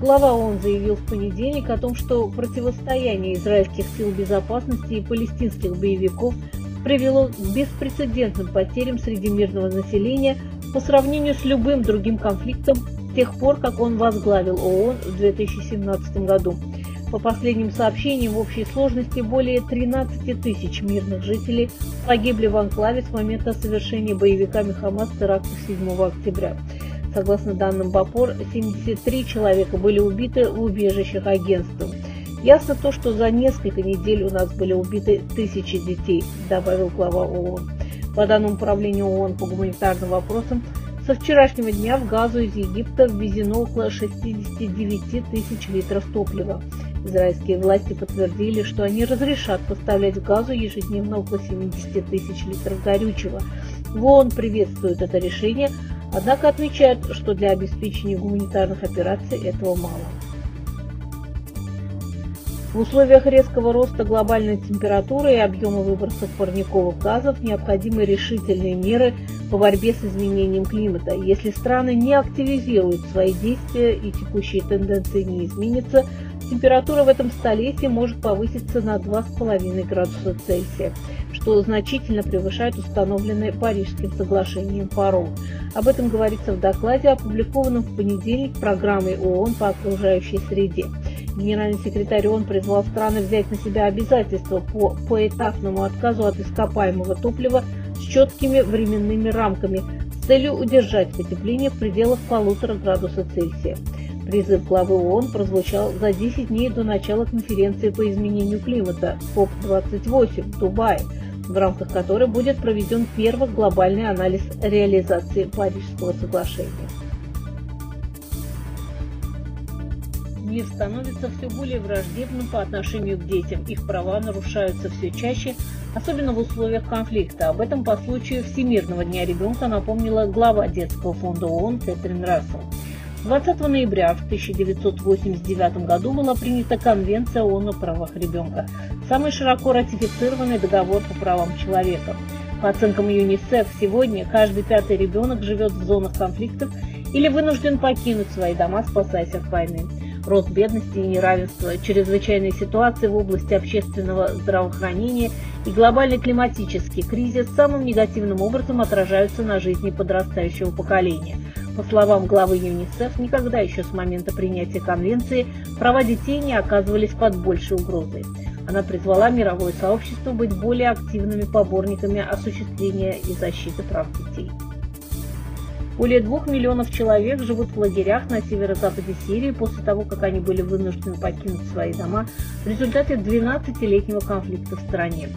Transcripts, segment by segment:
Глава ООН заявил в понедельник о том, что противостояние израильских сил безопасности и палестинских боевиков привело к беспрецедентным потерям среди мирного населения по сравнению с любым другим конфликтом с тех пор, как он возглавил ООН в 2017 году. По последним сообщениям, в общей сложности более 13 тысяч мирных жителей погибли в анклаве с момента совершения боевиками Хамас терактов 7 октября. Согласно данным БАПОР, 73 человека были убиты в убежищах агентства. Ясно то, что за несколько недель у нас были убиты тысячи детей, добавил глава ООН. По данным Управления ООН по гуманитарным вопросам, со вчерашнего дня в Газу из Египта ввезено около 69 тысяч литров топлива. Израильские власти подтвердили, что они разрешат поставлять в Газу ежедневно около 70 тысяч литров горючего. В ООН приветствуют это решение, однако отмечают, что для обеспечения гуманитарных операций этого мало. В условиях резкого роста глобальной температуры и объема выбросов парниковых газов необходимы решительные меры по борьбе с изменением климата. Если страны не активизируют свои действия и текущие тенденции не изменятся, температура в этом столетии может повыситься на 2,5 градуса Цельсия, что значительно превышает установленный Парижским соглашением порог. Об этом говорится в докладе, опубликованном в понедельник программой ООН по окружающей среде. Генеральный секретарь ООН призвал страны взять на себя обязательства по поэтапному отказу от ископаемого топлива с четкими временными рамками с целью удержать потепление в пределах полутора градуса Цельсия. Призыв главы ООН прозвучал за 10 дней до начала конференции по изменению климата КОП-28 в Дубае, в рамках которой будет проведен первый глобальный анализ реализации Парижского соглашения. Мир становится все более враждебным по отношению к детям. Их права нарушаются все чаще, особенно в условиях конфликта. Об этом по случаю Всемирного дня ребенка напомнила глава детского фонда ООН Кэтрин Рассел. 20 ноября в 1989 году была принята Конвенция ООН о правах ребенка, самый широко ратифицированный договор по правам человека. По оценкам ЮНИСЕФ, сегодня каждый пятый ребенок живет в зонах конфликтов или вынужден покинуть свои дома, спасаясь от войны рост бедности и неравенства, чрезвычайные ситуации в области общественного здравоохранения и глобальный климатический кризис самым негативным образом отражаются на жизни подрастающего поколения. По словам главы ЮНИСЕФ, никогда еще с момента принятия конвенции права детей не оказывались под большей угрозой. Она призвала мировое сообщество быть более активными поборниками осуществления и защиты прав детей. Более двух миллионов человек живут в лагерях на северо-западе Сирии после того, как они были вынуждены покинуть свои дома в результате 12-летнего конфликта в стране.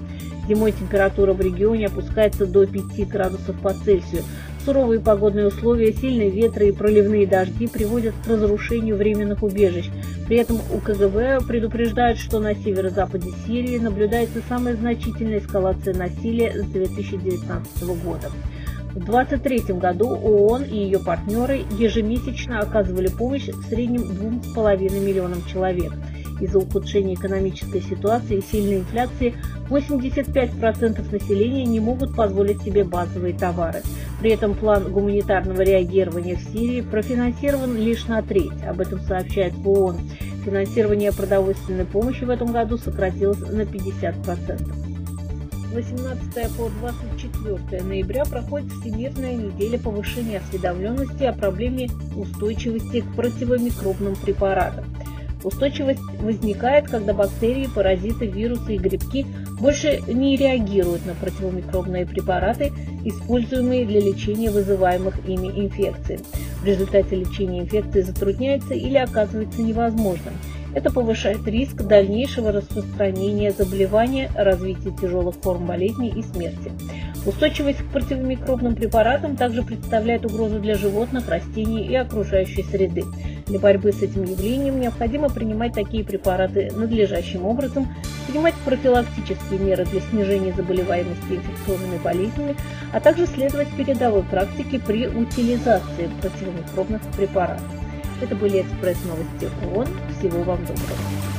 Зимой температура в регионе опускается до 5 градусов по Цельсию. Суровые погодные условия, сильные ветры и проливные дожди приводят к разрушению временных убежищ. При этом у КГБ предупреждают, что на северо-западе Сирии наблюдается самая значительная эскалация насилия с 2019 года. В 2023 году ООН и ее партнеры ежемесячно оказывали помощь в среднем 2,5 миллионам человек. Из-за ухудшения экономической ситуации и сильной инфляции 85% населения не могут позволить себе базовые товары. При этом план гуманитарного реагирования в Сирии профинансирован лишь на треть. Об этом сообщает ООН. Финансирование продовольственной помощи в этом году сократилось на 50%. 18 по 24 ноября проходит Всемирная неделя повышения осведомленности о проблеме устойчивости к противомикробным препаратам. Устойчивость возникает, когда бактерии, паразиты, вирусы и грибки больше не реагируют на противомикробные препараты, используемые для лечения вызываемых ими инфекций. В результате лечение инфекции затрудняется или оказывается невозможным – это повышает риск дальнейшего распространения заболевания, развития тяжелых форм болезни и смерти. Устойчивость к противомикробным препаратам также представляет угрозу для животных, растений и окружающей среды. Для борьбы с этим явлением необходимо принимать такие препараты надлежащим образом, принимать профилактические меры для снижения заболеваемости инфекционными болезнями, а также следовать передовой практике при утилизации противомикробных препаратов. Это были экспресс-новости ООН. Всего вам доброго.